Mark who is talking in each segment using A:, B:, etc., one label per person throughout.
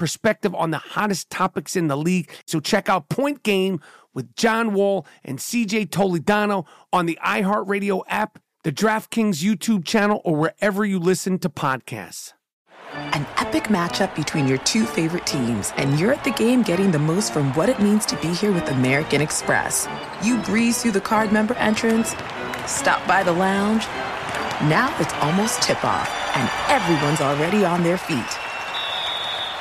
A: perspective on the hottest topics in the league. So check out Point Game with John Wall and CJ Toledano on the iHeartRadio app, the DraftKings YouTube channel, or wherever you listen to podcasts.
B: An epic matchup between your two favorite teams, and you're at the game getting the most from what it means to be here with American Express. You breeze through the card member entrance, stop by the lounge. Now it's almost tip off, and everyone's already on their feet.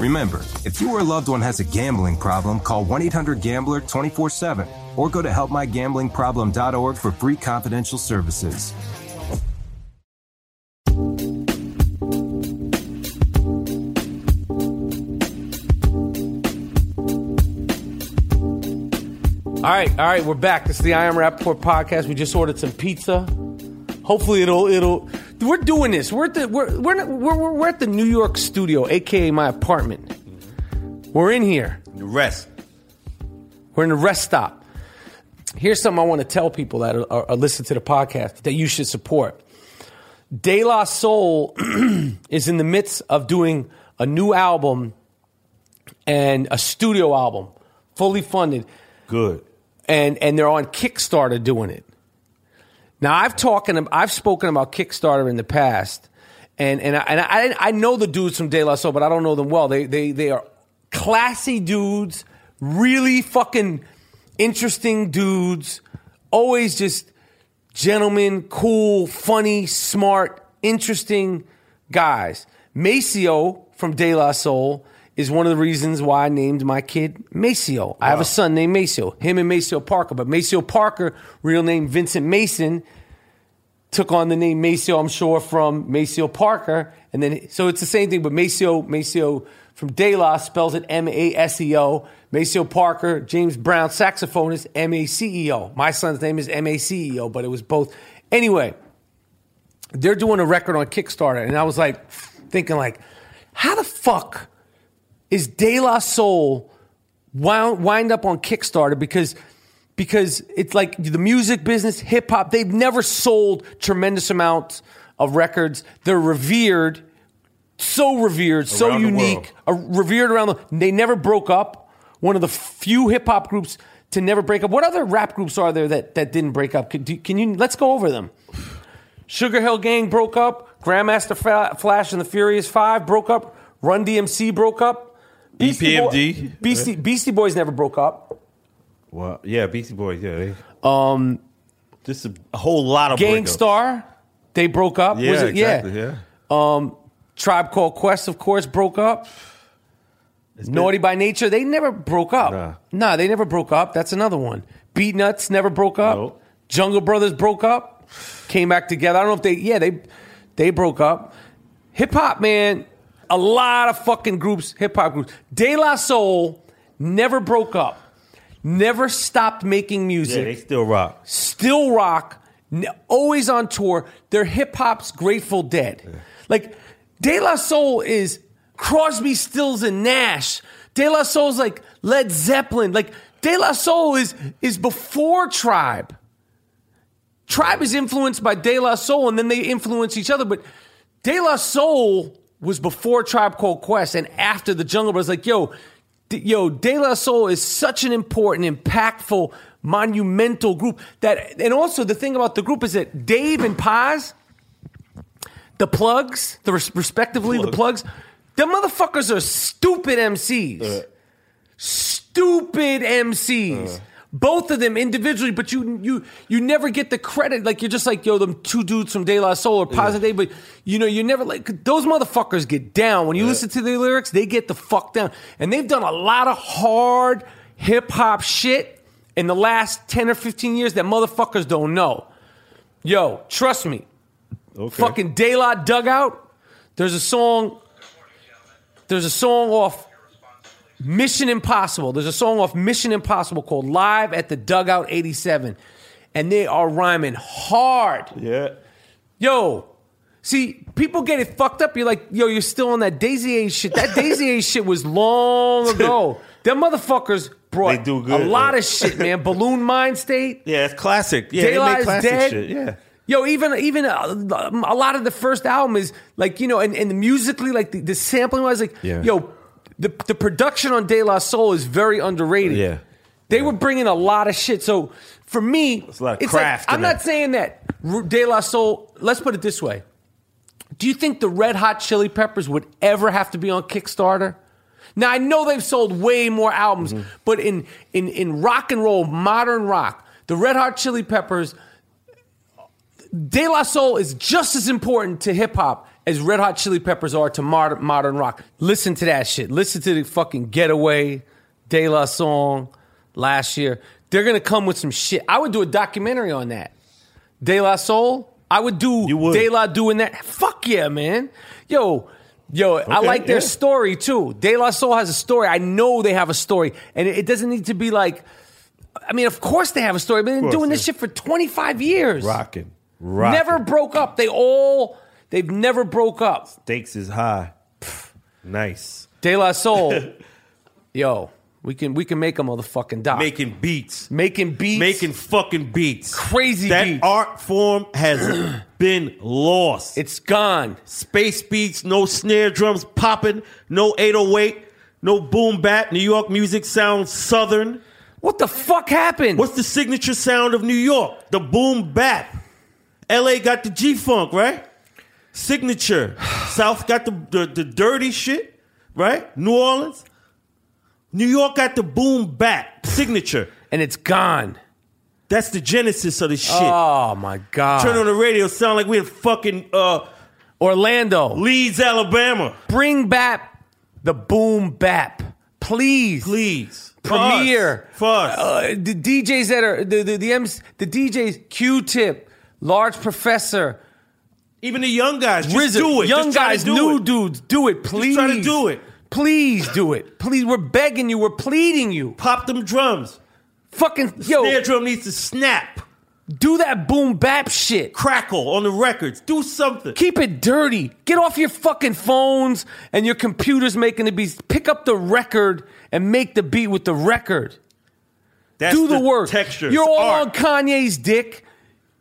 C: Remember, if you or a loved one has a gambling problem, call 1 800 Gambler 24 7 or go to helpmygamblingproblem.org for free confidential services.
A: All right, all right, we're back. This is the I Am Rapaport podcast. We just ordered some pizza. Hopefully, it'll it'll. We're doing this. We're at the we're we're we're, we're at the New York studio, aka my apartment. We're in here.
D: The rest.
A: We're in the rest stop. Here's something I want to tell people that are, are listen to the podcast that you should support. De La Soul is in the midst of doing a new album and a studio album, fully funded
D: Good.
A: and and they're on Kickstarter doing it. Now I've talking I've spoken about Kickstarter in the past, and and I, and I I know the dudes from De La Soul, but I don't know them well. They they they are classy dudes, really fucking interesting dudes, always just gentlemen, cool, funny, smart, interesting guys. Maseo from De La Soul is one of the reasons why I named my kid Maceo. I have a son named Maceo, him and Maceo Parker, but Maceo Parker, real name Vincent Mason, took on the name Maceo, I'm sure, from Maceo Parker. And then, so it's the same thing, but Maceo, Maseo from De La spells it M A S E O. Maceo Parker, James Brown, saxophonist, M A C E O. My son's name is M A C E O, but it was both. Anyway, they're doing a record on Kickstarter, and I was like, thinking, like, how the fuck is De La Soul wound, wind up on Kickstarter? Because because it's like the music business, hip hop, they've never sold tremendous amounts of records. They're revered, so revered, so
D: Around the
A: unique, uh, revered around the. They never broke up. One of the few hip hop groups to never break up. What other rap groups are there that, that didn't break up? Can, do- can you? Let's go over them. Sugar Hill Gang broke up. Grandmaster Flash and the Furious Five broke up. Run DMC broke up. Beastie Boy- Beastie, Beastie Boys never broke up.
D: Well, yeah, Beastie Boys. Yeah, they, um, just a, a whole lot of breakups.
A: Gang Starr, they broke up.
D: Yeah,
A: Was it?
D: exactly.
A: Yeah.
D: Yeah.
A: Tribe Called Quest, of course, broke up. Naughty by Nature, they never broke up.
D: Nah.
A: Nah, they never broke up. That's another one. Beatnuts never broke up.
D: Nope.
A: Jungle Brothers broke up. Came back together. I don't know if they. Yeah, they they broke up. Hip hop, man. A lot of fucking groups, hip hop groups. De La Soul never broke up. Never stopped making music
D: Yeah, they still rock.
A: still rock, always on tour. They're hip hop's Grateful Dead. Like De La Soul is Crosby, Stills, and Nash De La Soul's like Led Zeppelin. Like De La Soul is is before Tribe. Tribe is influenced by De La Soul, and then they influence each other. But De La Soul was before Tribe Called Quest and after the Jungle Brothers. Like, yo, D- yo, De La Soul is such an important, impactful, monumental group that, and also the thing about the group is that Dave and Pos, the plugs, the res- respectively the plugs, the motherfuckers are stupid MCs. Uh. Stupid MCs. Uh. Both of them individually, but you you you never get the credit. Like you're just like yo, them two dudes from De La Soul or Positive, but you know you never like those motherfuckers get down when you listen to their lyrics. They get the fuck down, and they've done a lot of hard hip hop shit in the last ten or fifteen years that motherfuckers don't know. Yo, trust me,
D: Okay.
A: fucking De La Dugout. There's a song. There's a song off Mission Impossible. There's a song off Mission Impossible called Live at the Dugout 87. And they are rhyming hard.
D: Yeah.
A: Yo, see, people get it fucked up. You're like, yo, you're still on that Daisy A shit. That Daisy A shit was long ago. Them motherfuckers brought
D: They do good,
A: a lot of shit, man. Buhloone Mindstate.
D: Yeah, it's classic. Yeah, they make classic
A: dead.
D: shit. Yeah.
A: Yo, even even a, a lot of the first album is like you know, and, and musically, like the, the sampling wise, like
D: Yeah.
A: yo, the the production on De La Soul is very underrated.
D: Yeah.
A: they were bringing a lot of shit. So for me,
D: There's a lot of
A: it's
D: craft
A: Like, I'm not
D: that.
A: saying that De La Soul. Let's put it this way: Do you think the Red Hot Chili Peppers would ever have to be on Kickstarter? Now I know they've sold way more albums,
D: Mm-hmm.
A: but in in in rock and roll, modern rock, the Red Hot Chili Peppers De La Soul is just as important to hip hop as Red Hot Chili Peppers are to modern, modern rock. Listen to that shit. Listen to the fucking Getaway, De La song last year. They're gonna come with some shit. I would do a documentary on that. De La Soul. I would do
D: You would.
A: De La doing that. Fuck yeah, man. Yo, yo, I like their
D: yeah.
A: story too. De La Soul has a story. I know they have a story, and it, doesn't need to be like. I mean, of course they have a story, but they've been
D: course,
A: doing this shit for 25 years.
D: Rocking. Rocking.
A: Never broke up. They all they've never broke up.
D: Stakes is high. Pff, nice.
A: De La Soul, yo, we can we can make a motherfucking doc.
D: Making beats.
A: making beats,
D: Making fucking beats.
A: Crazy
D: that
A: beats.
D: art form has been lost.
A: It's gone.
D: Space beats, no snare drums popping, no 808, no boom bap. New York music sounds southern.
A: What the fuck happened?
D: What's the signature sound of New York? The boom bap. LA got the G funk, right? Signature. South got the, the the dirty shit, right? New Orleans. New York got the boom bap signature.
A: and it's gone.
D: That's the genesis of the shit.
A: Oh my god.
D: Turn on the radio, sound like we're in fucking uh,
A: Orlando.
D: Leeds, Alabama.
A: Bring back the boom bap, please.
D: Please. Premier. Us.
A: Uh, the DJs that are the the the, MC, the DJs Q-Tip, Large Professor,
D: Even the young guys, just
A: RZA,
D: do it.
A: young
D: Just
A: guys, new
D: it.
A: dudes, do it, please.
D: try to do it.
A: Please do it. Please, we're begging you. We're pleading you.
D: Pop them drums.
A: Fucking yo,
D: Snare drum needs to snap.
A: do that boom bap shit.
D: Crackle on the records. Do something.
A: Keep it dirty. Get off your fucking phones and your computers making the beats. Pick up the record and make the beat with the record.
D: That's
A: do the, work.
D: Texture.
A: You're all
D: art.
A: on Kanye's dick.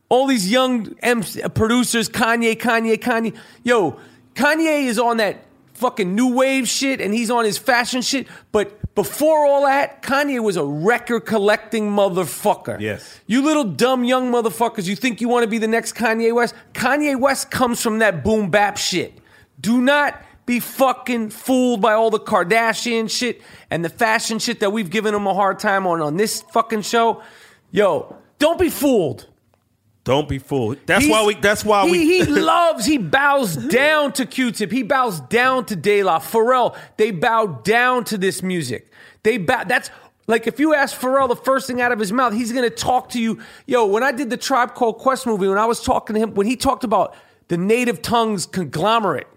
A: All these young MC producers, Kanye, Kanye, Kanye. Yo, Kanye is on that fucking new wave shit and he's on his fashion shit. But before all that, Kanye was a record collecting motherfucker.
D: Yes.
A: You little dumb young motherfuckers, you think you want to be the next Kanye West? Kanye West comes from that boom bap shit. Do not be fucking fooled by all the Kardashian shit and the fashion shit that we've given him a hard time on on this fucking show. Yo, don't be fooled.
D: Don't be fooled. That's
A: He's-
D: why we. That's why
A: he,
D: we.
A: he loves. He bows down to Q-Tip. He bows down to De La Pharrell. They bow down to this music. They bow. That's like if you ask Pharrell the first thing out of his mouth, he's gonna talk to you. Yo, when I did the Tribe Called Quest movie, when I was talking to him, when he talked about the native tongues conglomerate.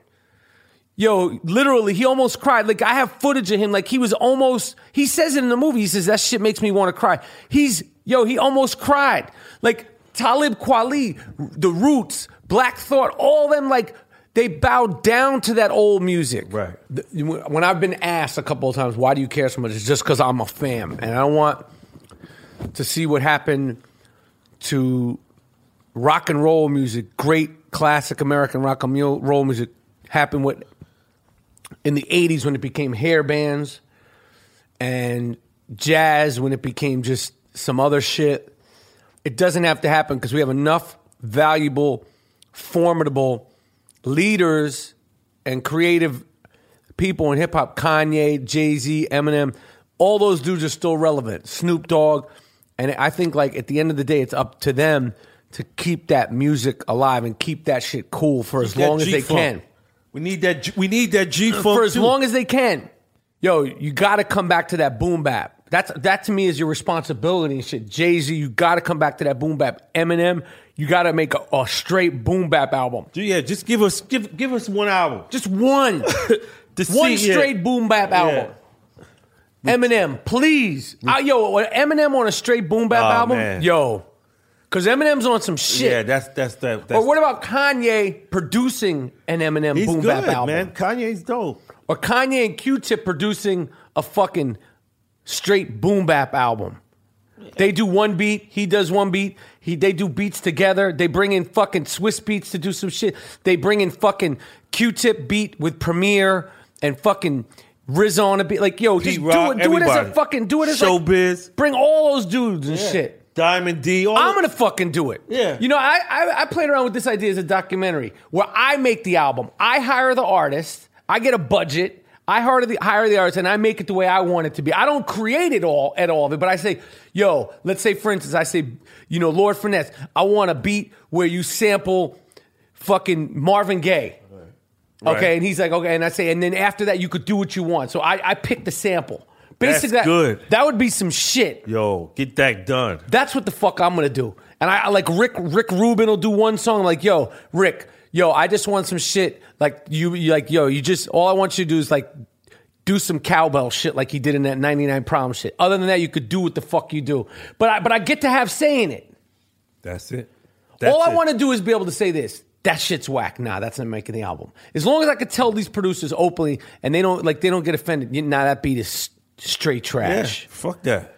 A: Yo, literally, he almost cried. Like I have footage of him. Like he was almost. He says it in the movie. He says that shit makes me want to cry. He's yo. He almost cried. Like Talib Kweli, The Roots, Black Thought, all them like they bow down to that old music.
D: Right.
A: When I've been asked a couple of times, why do you care so much? It's just because I'm a fan, and I want to see what happened to rock and roll music, great classic American rock and roll music, happen what in the '80s when it became hair bands, and jazz when it became just some other shit. It doesn't have to happen because we have enough valuable, formidable leaders and creative people in hip hop. Kanye, Jay Z, Eminem, all those dudes are still relevant. Snoop Dogg, and I think like at the end of the day, it's up to them to keep that music alive and keep that shit cool for as long as they can
D: We need that. G- We need that G funk
A: for as long as they can. Yo, you got to come back to that boom bap. That's that to me is your responsibility and shit. Jay Z, you got to come back to that boom bap. Eminem, you got to make a, a straight boom bap album.
D: Yeah, just give us give give us one album.
A: Just one, one
D: see- yeah.
A: straight boom bap album. Eminem, please, uh, yo, Eminem on a straight boom bap
D: Oh,
A: album,
D: man.
A: yo, because Eminem's on some shit.
D: Yeah, that's that's that. That's,
A: or what about Kanye producing an Eminem boom
D: good,
A: bap album?
D: man. Kanye's dope.
A: or Kanye and Q-Tip producing a fucking straight boom bap album. They do one beat, he does one beat. He they do beats together. They bring in fucking Swizz Beatz to do some shit. They bring in fucking Q-Tip beat with Premier and fucking RZA on a beat. Like yo, just do it. Do it as a fucking do it as like,
D: Showbiz.
A: bring all those dudes and shit.
D: Diamond D. All
A: I'm gonna fucking do it.
D: Yeah.
A: You know, I, I I played around with this idea as a documentary where I make the album. I hire the artist. I get a budget. I hire the hire the artist, and I make it the way I want it to be. I don't create it all at all of it, but I say, yo, let's say for instance, I say, you know, Lord Finesse, I want a beat where you sample fucking Marvin Gaye. Okay, and he's like, okay, and I say, and then after that, you could do what you want. So I, I pick the sample.
D: That's
A: Basically, that-
D: good.
A: That would be some shit.
D: Yo, get that done.
A: That's what the fuck I'm gonna do. And I I like Rick Rick Rubin will do one song I'm like, yo, Rick, yo, I just want some shit like you, you like, yo, you just all I want you to do is like do some cowbell shit like he did in that 99 problem shit. Other than that, you could do what the fuck you do. But I but I get to have saying it.
D: That's it.
A: all I want to do is be able to say this. That shit's whack. Nah, that's not making the album. As long as I could tell these producers openly and they don't like they don't get offended. Nah, that beat is straight
D: Yeah, fuck that.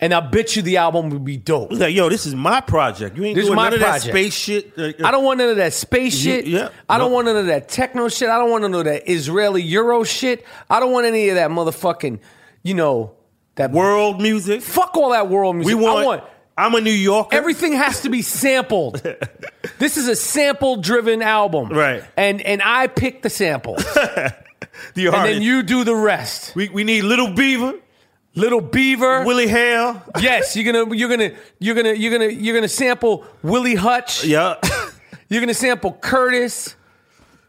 A: And I'll bet you the album would be dope.
D: Like, yo, this is my project. You ain't
A: This
D: doing
A: my
D: none of
A: project.
D: that space shit. Uh,
A: I don't want none of that space
D: You-
A: shit.
D: yeah.
A: I don't want none of that techno shit. I don't want none of that Israeli Euro shit. I don't want any of that motherfucking, you know, that
D: world music.
A: Fuck all that world music.
D: We want.
A: I want
D: I'm a New Yorker.
A: everything has to be sampled. this is a sample driven album.
D: Right.
A: And and I pick the samples.
D: the
A: and then you do the rest.
D: we we need Little Beaver,
A: Little Beaver.
D: Willie Hale.
A: yes, you're gonna you're gonna you're gonna you're gonna you're gonna sample Willie Hutch.
D: Yeah.
A: You're gonna sample Curtis.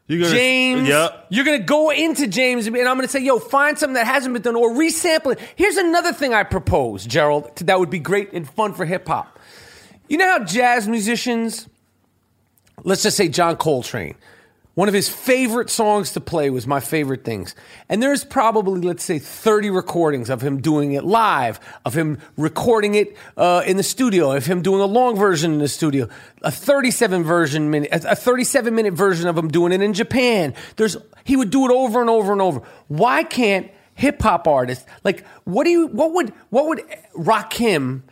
D: You're gonna,
A: James.
D: Yeah.
A: You're to go into James and I'm to say, yo, find something that hasn't been done or resample it. Here's another thing I propose, Gerald, that would be great and fun for hip hop. You know how jazz musicians, let's just say John Coltrane, one of his favorite songs to play was My Favorite Things. And there's probably, let's say, 30 recordings of him doing it live, of him recording it uh, in the studio, of him doing a long version in the studio, a 37 version minute, a 37 minute version of him doing it in Japan. There's, he would do it over and over and over. Why can't hip hop artists, like, what do you, what would, what would Rakim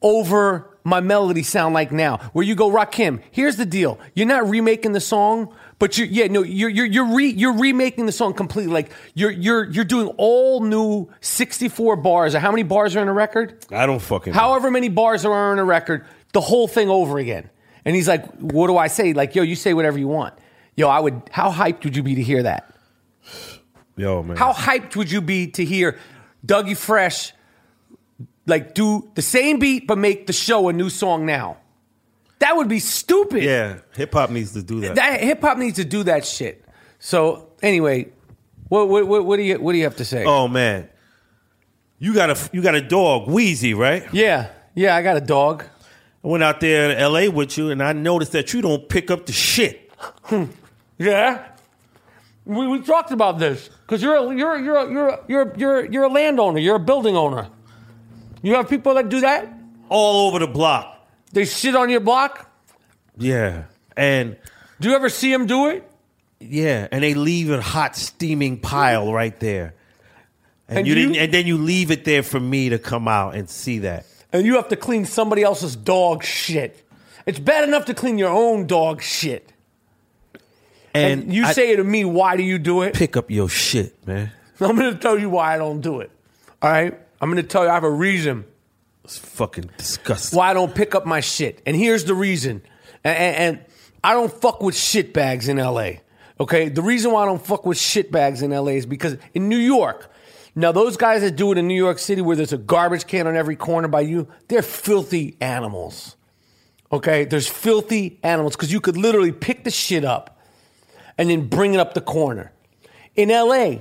A: over my melody sound like now? Where you go, Rakim, here's the deal. You're not remaking the song, but you yeah, no, you're you're you're re, you're remaking the song completely. Like you're you're you're doing all new 64 bars. Or how many bars are in a record?
D: I don't fucking. know.
A: However many bars there are in a record, the whole thing over again. And he's like, "What do I say?" Like, "Yo, you say whatever you want." Yo, I would. How hyped would you be to hear that?
D: Yo, man.
A: How hyped would you be to hear Dougie Fresh like do the same beat but make the show a new song now? That would be stupid.
D: Yeah, hip hop needs to do that.
A: That hip hop needs to do that shit. So anyway, what what what, what do you what do you have to say?
D: oh man, you got a you got a dog, Wheezy, right?
A: Yeah, yeah, I got a dog.
D: I went out there in L.A. with you, and I noticed that you don't pick up the shit.
A: Yeah, we, we talked about this because you're a, you're you're a, you're a, you're a, you're a, you're a landowner. You're a building owner. You have people that do that.
D: all over the block.
A: They sit on your block.
D: Yeah, and
A: Do you ever see them do it?
D: Yeah, and they leave a hot steaming pile right there. And,
A: And
D: you,
A: you-
D: didn't and then you leave it there for me to come out and see that.
A: and you have to clean somebody else's dog shit. It's bad enough to clean your own dog shit.
D: And,
A: And you
D: I
A: say to me, why do you do it?
D: pick up your shit, man.
A: I'm going to tell you why I don't do it. All right? I'm going to tell you I have a reason
D: It's fucking disgusting.
A: why I don't pick up my shit. And here's the reason. And, and, and I don't fuck with shit bags in LA. Okay? The reason why I don't fuck with shit bags in LA is because in New York, now those guys that do it in New York City where there's a garbage can on every corner by you, they're filthy animals. Okay? There's filthy animals because you could literally pick the shit up and then bring it up the corner. In LA,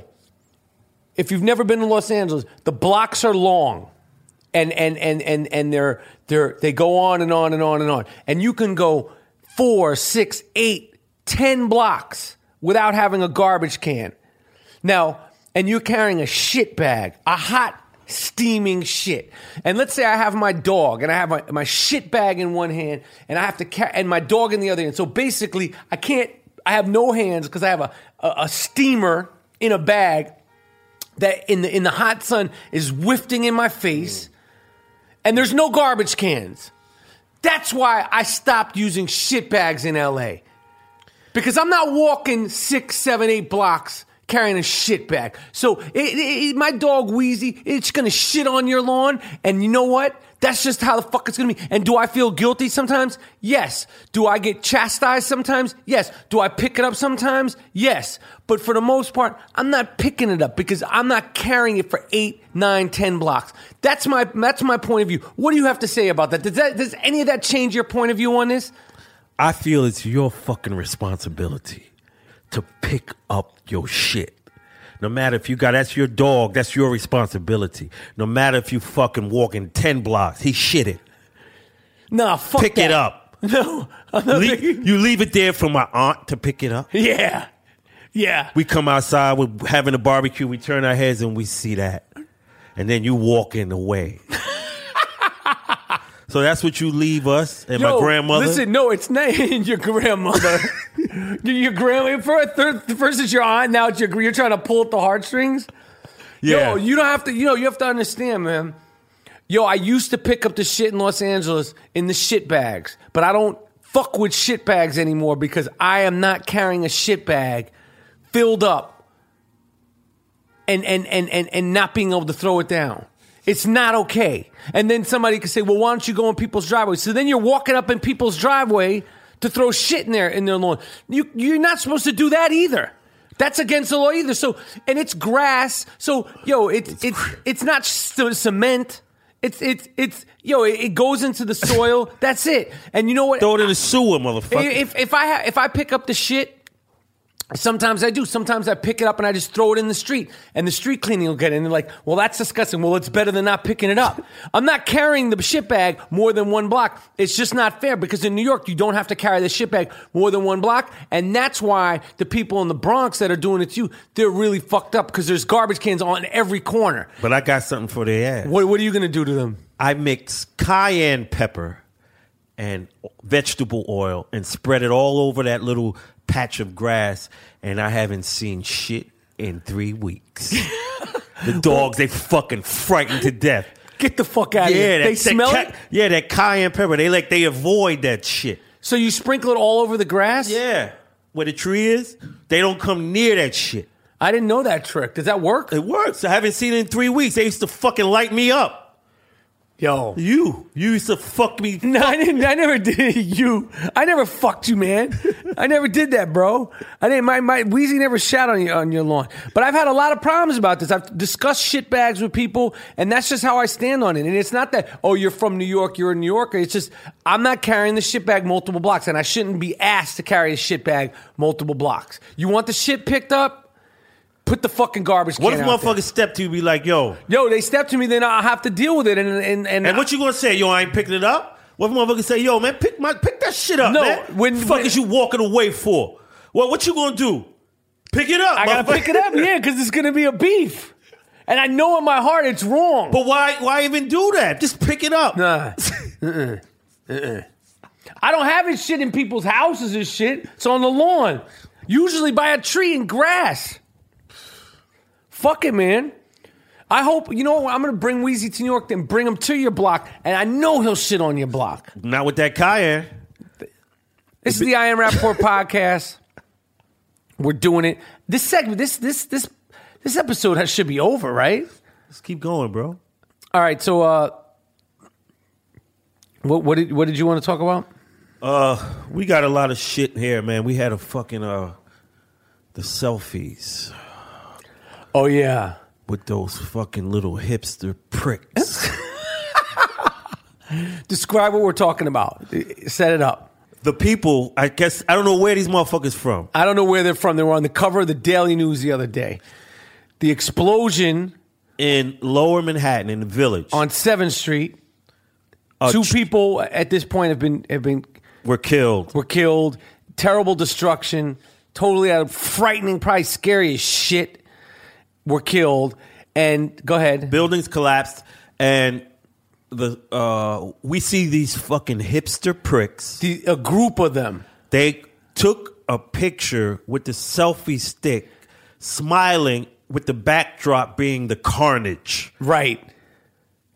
A: if you've never been to Los Angeles, the blocks are long. And and and and and they're they're they go on and on and on and on. And you can go four, six, eight, ten blocks without having a garbage can. Now, and you're carrying a shit bag, a hot, steaming shit. And let's say I have my dog and I have my, my shit bag in one hand and I have to carry, and my dog in the other hand. So basically, I can't, I have no hands because I have a, a, a steamer in a bag that in the, in the hot sun is wafting in my face and there's no garbage cans. That's why I stopped using shit bags in LA. Because I'm not walking six, seven, eight blocks carrying a shit bag. So it, it- it- my dog Wheezy, it's gonna shit on your lawn, and you know what? That's just how the fuck it's gonna be. And do I feel guilty sometimes? Yes. Do I get chastised sometimes? Yes. Do I pick it up sometimes? Yes. But for the most part, I'm not picking it up because I'm not carrying it for eight, nine, ten blocks. That's my that's my point of view. What do you have to say about that? Does that does any of that change your point of view on this?
D: I feel it's your fucking responsibility to pick up your shit. No matter if you got that's your dog, that's your responsibility. No matter if you fucking walking ten blocks, he shit it.
A: Nah, fuck
D: Pick
A: that.
D: it up.
A: No,
D: you leave it there for my aunt to pick it up.
A: Yeah, yeah.
D: We come outside, we're having a barbecue, we turn our heads and we see that. And then you walking away. So that's what you leave us and my grandmother.
A: Listen, no, it's not your grandmother. your, grandma first, third, first it's your aunt. Now it's your. You're trying to pull at the heartstrings.
D: yeah.
A: Yo, you don't have to. You know, you have to understand, man. Yo, I used to pick up the shit in Los Angeles in the shit bags, but I don't fuck with shit bags anymore because I am not carrying a shit bag filled up and and and and, and not being able to throw it down. It's not okay. And then somebody could say, "Well, why don't you go in people's driveways? So then you're walking up in people's driveway to throw shit in there in their lawn. You you're not supposed to do that either. That's against the law either. So and it's grass. So yo, it's it's it's not c- cement. It's it's it's yo. It, it goes into the soil. That's it. And you know what?
D: Throw it in the sewer, motherfucker.
A: If if I ha- if I pick up the shit, sometimes I do. Sometimes I pick it up and I just throw it in the street, and the street cleaning will get it. And they're like, "Well, that's disgusting." Well, it's better than not picking it up. I'm not carrying the shit bag more than one block. It's just not fair because in New York you don't have to carry the shit bag more than one block, and that's why the people in the Bronx that are doing it to you, they're really fucked up because there's garbage cans on every corner.
D: but I got something for their ass.
A: What what are you gonna do to them?
D: I mix cayenne pepper and vegetable oil and spread it all over that little patch of grass, and I haven't seen shit in three weeks. the dogs, they fucking frightened to death.
A: Get the fuck out of
D: Yeah,
A: here!
D: that,
A: They
D: that
A: smell
D: ca-
A: it,
D: Yeah, that cayenne pepper. They like they avoid that shit.
A: so you sprinkle it all over the grass.
D: Yeah, where the tree is, they don't come near that shit.
A: I didn't know that trick. Does that work?
D: It works. I haven't seen it in three weeks. They used to fucking light me up.
A: Yo.
D: You, you used to fuck me.
A: No, I didn't. I never did you. I never fucked you, man. I never did that, bro. I didn't. My my Wheezy never shat on you on your lawn. But I've had a lot of problems about this. I've discussed shit bags with people, and that's just how I stand on it. And it's not that oh you're from New York, you're a New Yorker. It's just I'm not carrying the shit bag multiple blocks, and I shouldn't be asked to carry a shit bag multiple blocks. You want the shit picked up? Put the fucking garbage.
D: What
A: can
D: if
A: out there.
D: motherfuckers step to you be like, yo,
A: Yo, they step to me, then I'll have to deal with it. And and and,
D: and what you gonna say? Yo, I ain't picking it up? What if motherfuckers say, yo, man, pick my pick that shit up,
A: No,
D: man?
A: when-
D: the fuck
A: when-
D: is you walking away for? Well, what you gonna do? Pick it up.
A: I gotta
D: motherfucker.
A: pick it up, yeah, because it's gonna be a beef. And I know in my heart it's wrong.
D: But why why even do that? Just pick it up.
A: Nah. Uh-uh. Uh-uh. I don't have his shit in people's houses and shit. It's on the lawn. Usually by a tree and grass. Fuck it, man. I hope you know. what? I'm gonna bring Weezy to New York, then bring him to your block, and I know he'll shit on your block.
D: Not with that cayenne.
A: This is the I Am Rapaport podcast. We're doing it. This segment, this this this this episode has, should be over, right?
D: Let's keep going, bro.
A: All right. So, uh, what what did what did you want to talk about?
D: Uh, we got a lot of shit here, man. We had a fucking uh, the selfies
A: Oh yeah,
D: with those fucking little hipster pricks.
A: describe what we're talking about. Set it up.
D: the people, I guess, I don't know where these motherfuckers from.
A: I don't know where they're from. They were on the cover of the Daily News the other day. The explosion
D: In Lower Manhattan, in the village,
A: on Seventh Street.
D: uh,
A: Two
D: ch-
A: people at this point have been have been
D: were killed.
A: were killed. Terrible destruction. Totally out of frightening, probably scary as shit. Were killed. And go ahead.
D: Buildings collapsed, and the uh, we see these fucking hipster pricks.
A: The, a group of them.
D: They took a picture with the selfie stick, smiling with the backdrop being the carnage.
A: Right.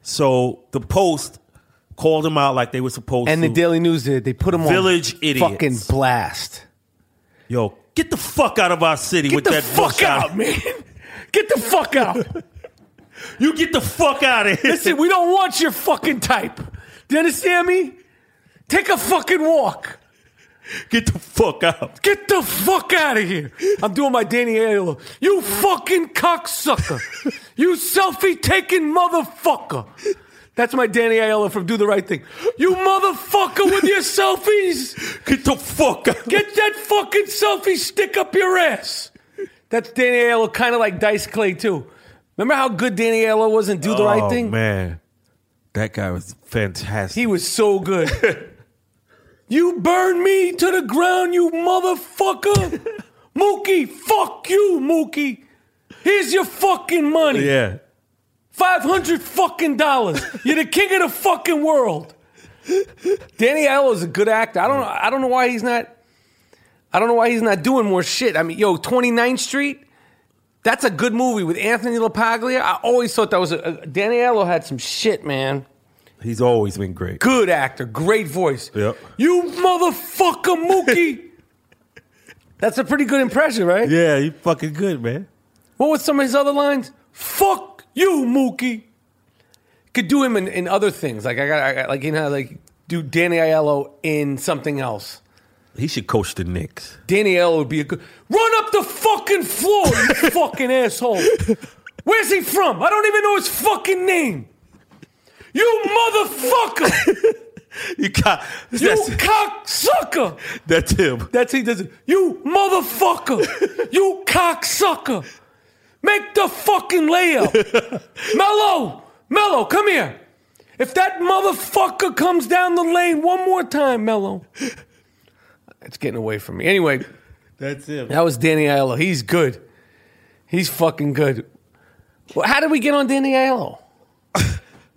D: So the Post called them out like they were supposed
A: And
D: to.
A: And the Daily News did. They put them
D: Village
A: on
D: idiots.
A: fucking blast.
D: Yo, get the fuck out of our city
A: Get
D: with
A: the
D: that
A: fuck out, man. Get the fuck out.
D: You get the fuck out of here.
A: Listen, we don't want your fucking type. Do you understand me? Take a fucking walk.
D: Get the fuck out.
A: Get the fuck out of here. I'm doing my Danny Aiello. You fucking cocksucker. you selfie taking motherfucker. That's my Danny Aiello from Do the Right Thing. You motherfucker with your selfies.
D: Get the fuck out.
A: Get that fucking selfie stick up your ass. That's Danny Aiello, kind of like Dice Clay, too. Remember how good Danny Aiello was in Do the Right
D: oh,
A: Thing?
D: Oh, man. That guy was fantastic.
A: He was so good. you burn me to the ground, you motherfucker. Mookie, fuck you, Mookie. Here's your fucking money.
D: yeah.
A: 500 fucking dollars. You're the king of the fucking world. Danny Aiello's a good actor. I don't know I don't know why he's not I don't know why he's not doing more shit. I mean, yo, 29th Street, that's a good movie with Anthony LaPaglia. I always thought that was a, a Danny Aiello had some shit, man.
D: He's always been great.
A: Good actor, great voice.
D: Yep.
A: You motherfucker, Mookie. That's a pretty good impression, right?
D: Yeah, you fucking good, man.
A: What was some of his other lines? Fuck you, Mookie. Could do him in, in other things, like I got, I got like you know, like do Danny Aiello in something else.
D: He should coach the Knicks.
A: Danny Aiello would be a good. Run up the fucking floor, you fucking asshole. Where's he from? I don't even know his fucking name. You motherfucker!
D: You got
A: You
D: that's,
A: cocksucker!
D: that's him.
A: That's he does it. You motherfucker! you cocksucker! Make the fucking layup. Melo! Melo, come here. If that motherfucker comes down the lane one more time, Melo. It's getting away from me. Anyway,
D: That's it.
A: that was Danny Aiello. He's good. He's fucking good. Well, how did we get on Danny Aiello?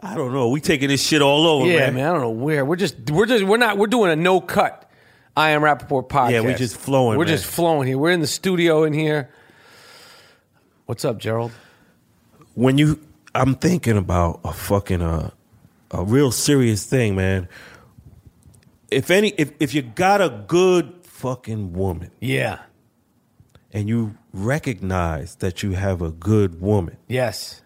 D: I don't know. We taking this shit all over,
A: Yeah,
D: man.
A: man. I don't know where. We're just we're just we're not we're doing a no cut I am Rapaport podcast.
D: Yeah, we just flowing,
A: We're
D: man.
A: just flowing here. We're in the studio in here. What's up, Gerald?
D: When you, I'm thinking about a fucking uh, a real serious thing, man. If any, if if you got a good fucking woman
A: Yeah.
D: and you recognize that you have a good woman,
A: Yes.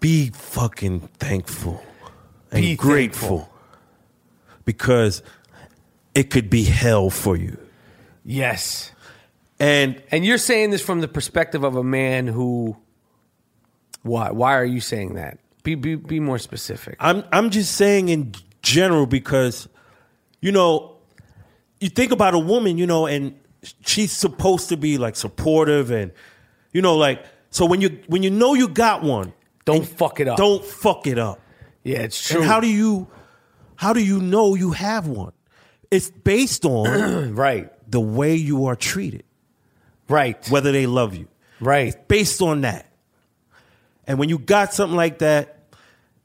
D: be fucking thankful and
A: Be
D: grateful
A: thankful.
D: because it could be hell for you.
A: Yes.
D: And
A: And you're saying this from the perspective of a man who why why are you saying that? Be be be more specific.
D: I'm I'm just saying in general because you know you think about a woman, you know, and she's supposed to be like supportive and you know like so when you when you know you got one,
A: Don't fuck it up.
D: don't fuck it up.
A: Yeah, it's true.
D: And how do you how do you know you have one? It's based on
A: right.
D: the way you are treated,
A: Right.
D: whether they love you.
A: right.
D: Based on that. And when you got something like that,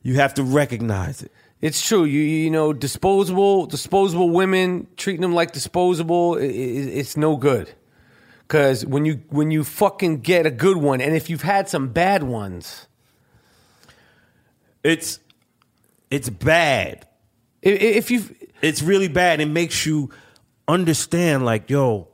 D: you have to recognize it.
A: It's true. You you know, disposable disposable women treating them like disposable. i i it's no good. Because when you when you fucking get a good one, and if you've had some bad ones,
D: It's it's bad.
A: i- i- if you
D: It's really bad. It makes you understand, like, yo,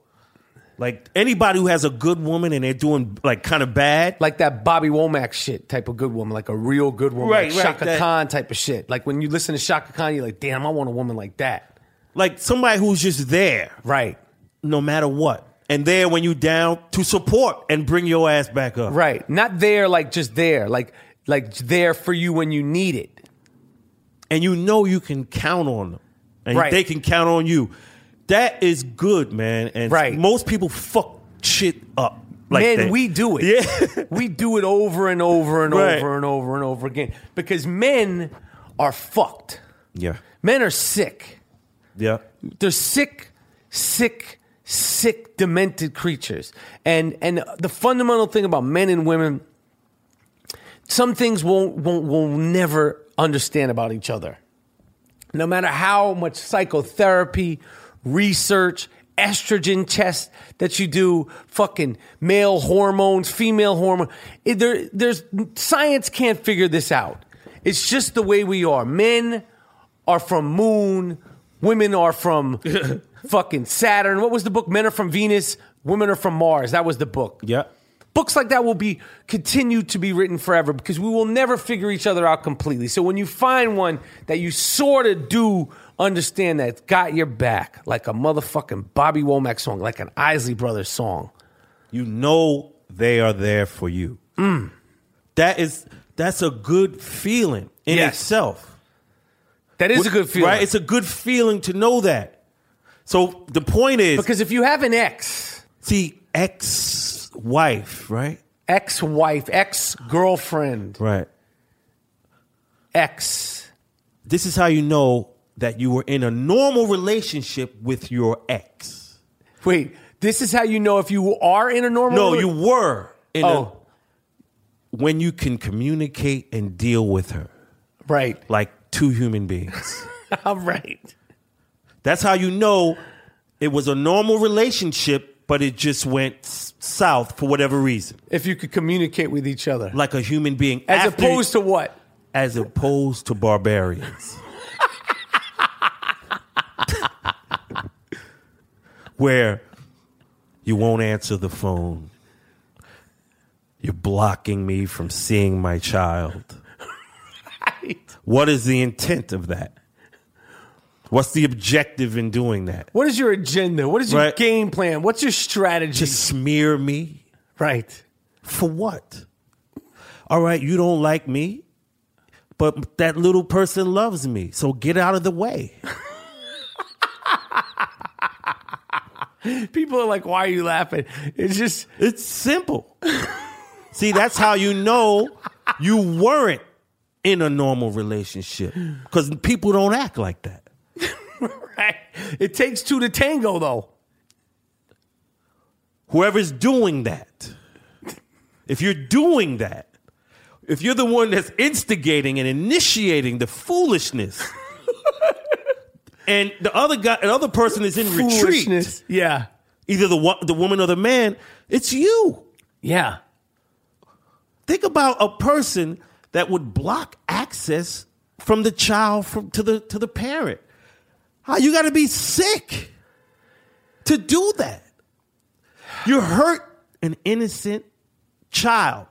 D: like anybody who has a good woman and they're doing like kind of bad,
A: like that Bobby Womack shit type of good woman, like a real good woman,
D: Right,
A: like
D: right,
A: Chaka
D: that-
A: Khan type of shit. Like when you listen to Chaka Khan, you're like, damn, I want a woman like that.
D: like somebody who's just there
A: Right,
D: no matter what, and there when you down to support and bring your ass back up.
A: right. Not there, like just there, like like there for you when you need it.
D: and you know you can count on them, and
A: Right.
D: they can count on you. That is good, man. And
A: Right.
D: most people fuck shit up. Like
A: men,
D: that.
A: we do it.
D: Yeah.
A: we do it over and over and
D: Right.
A: over and over and over again because men are fucked.
D: yeah,
A: Men are sick.
D: yeah.
A: They're sick, sick, sick, demented creatures. And and the fundamental thing about men and women, some things won't won't will never understand about each other. No matter how much psychotherapy, research, estrogen test that you do, fucking male hormones, female hormone, there, there's science can't figure this out. It's just the way we are. Men are from Moon, women are from fucking Saturn. What was the book? Men are from Venus, women are from Mars. That was the book.
D: Yeah.
A: Books like that will be continue to be written forever because we will never figure each other out completely. So when you find one that you sort of do understand that it's got your back, like a motherfucking Bobby Womack song, like an Isley Brothers song.
D: You know they are there for you.
A: Mm.
D: That is that's a good feeling in
A: Yes.
D: itself.
A: That is a good feeling.
D: right? It's a good feeling to know that. So the point is,
A: because if you have an ex,
D: see, ex-wife, right?
A: ex-wife, ex-girlfriend,
D: Right.
A: ex,
D: This is how you know that you were in a normal relationship with your ex.
A: wait, this is how you know if you are in a normal
D: No, you were in
A: Oh,
D: a when you can communicate and deal with her
A: right.
D: like two human beings.
A: All right.
D: That's how you know it was a normal relationship, but it just went south for whatever reason,
A: If you could communicate with each other.
D: like a human being,
A: As
D: after-
A: opposed to what?
D: as opposed to barbarians, where you won't answer the phone, you're blocking me from seeing my child. What is the intent of that? What's the objective in doing that?
A: What is your agenda? What is your
D: Right.
A: game plan? What's your strategy?
D: To smear me?
A: right.
D: For what? All right, you don't like me, but that little person loves me. So get out of the way.
A: People are like, why are you laughing? It's just,
D: It's simple. See, that's how you know you weren't in a normal relationship because people don't act like that.
A: right. It takes two to tango, though.
D: Whoever's doing that, if you're doing that, if you're the one that's instigating and initiating the foolishness, and the other guy, the other person is in retreat,
A: Foolishness. Yeah.
D: either the wo- the woman or the man, it's you.
A: Yeah.
D: Think about a person that would block access from the child from to the to the parent. How you got to be sick to do that. You hurt an innocent child,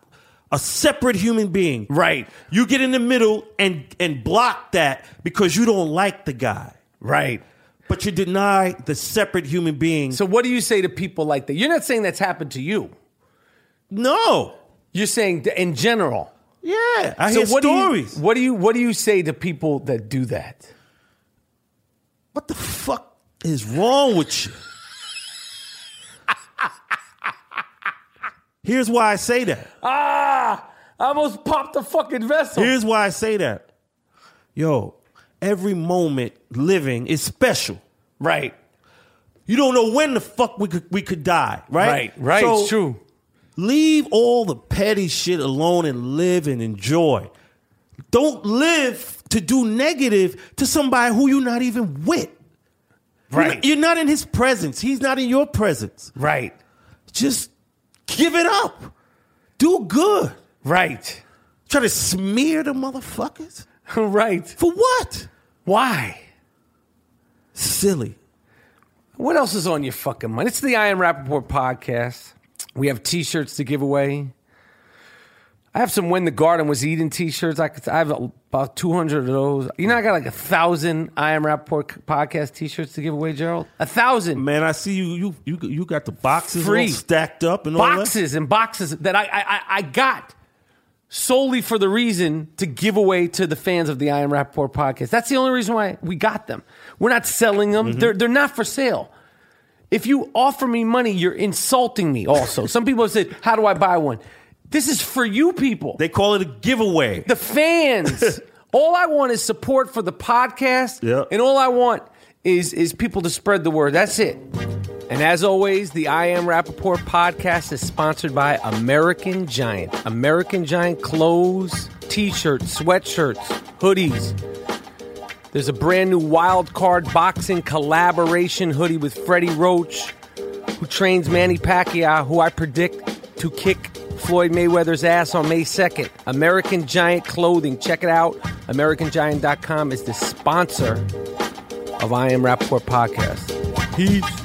D: a separate human being.
A: Right.
D: You get in the middle and and block that because you don't like the guy.
A: Right.
D: But you deny the separate human being.
A: So, what do you say to people like that? You're not saying that's happened to you.
D: no.
A: You're saying in general.
D: Yeah, I
A: so
D: hear
A: what
D: stories.
A: Do you, what do you What do you say to people that do that?
D: what the fuck is wrong with you? Here's why I say that.
A: Ah! I almost popped the fucking vessel.
D: Here's why I say that. Yo, every moment living is special.
A: right.
D: You don't know when the fuck we could we could die, right?
A: Right. Right.
D: So
A: it's true.
D: Leave all the petty shit alone and live and enjoy. Don't live to do negative to somebody who you're not even with. You're You're not in his presence. He's not in your presence.
A: Right.
D: Just give it up. Do good.
A: Right.
D: Try to smear the motherfuckers.
A: right.
D: For what?
A: Why?
D: Silly.
A: What else is on your fucking mind? It's the I Am Rapaport podcast. We have T-shirts to give away. I have some "When the Garden Was Eden T-shirts. I, could, I have about two hundred of those. You know, I got like a thousand I Am Rapaport podcast T-shirts to give away, Gerald. A thousand
D: Man, I see you you you, you got the boxes
A: Free.
D: all stacked up and all that.
A: boxes and boxes that I I- I got solely for the reason to give away to the fans of the I Am Rapaport podcast. That's the only reason why we got them. We're not selling them.
D: Mm-hmm.
A: They're they're not for sale. If you offer me money, you're insulting me. Also, some people have said, "How do I buy one?" This is for you people,
D: They call it a giveaway.
A: the fans. all I want is support for the podcast,
D: Yeah.
A: and all I want is is people to spread the word. That's it. And as always, the I Am Rapaport podcast is sponsored by American Giant. American Giant clothes, t-shirts, sweatshirts, hoodies. There's a brand new wild card boxing collaboration hoodie with Freddie Roach, who trains Manny Pacquiao, who I predict to kick Floyd Mayweather's ass on May 2nd. American Giant Clothing. Check it out. AmericanGiant.com is the sponsor of I Am Rapaport Podcast. Peace.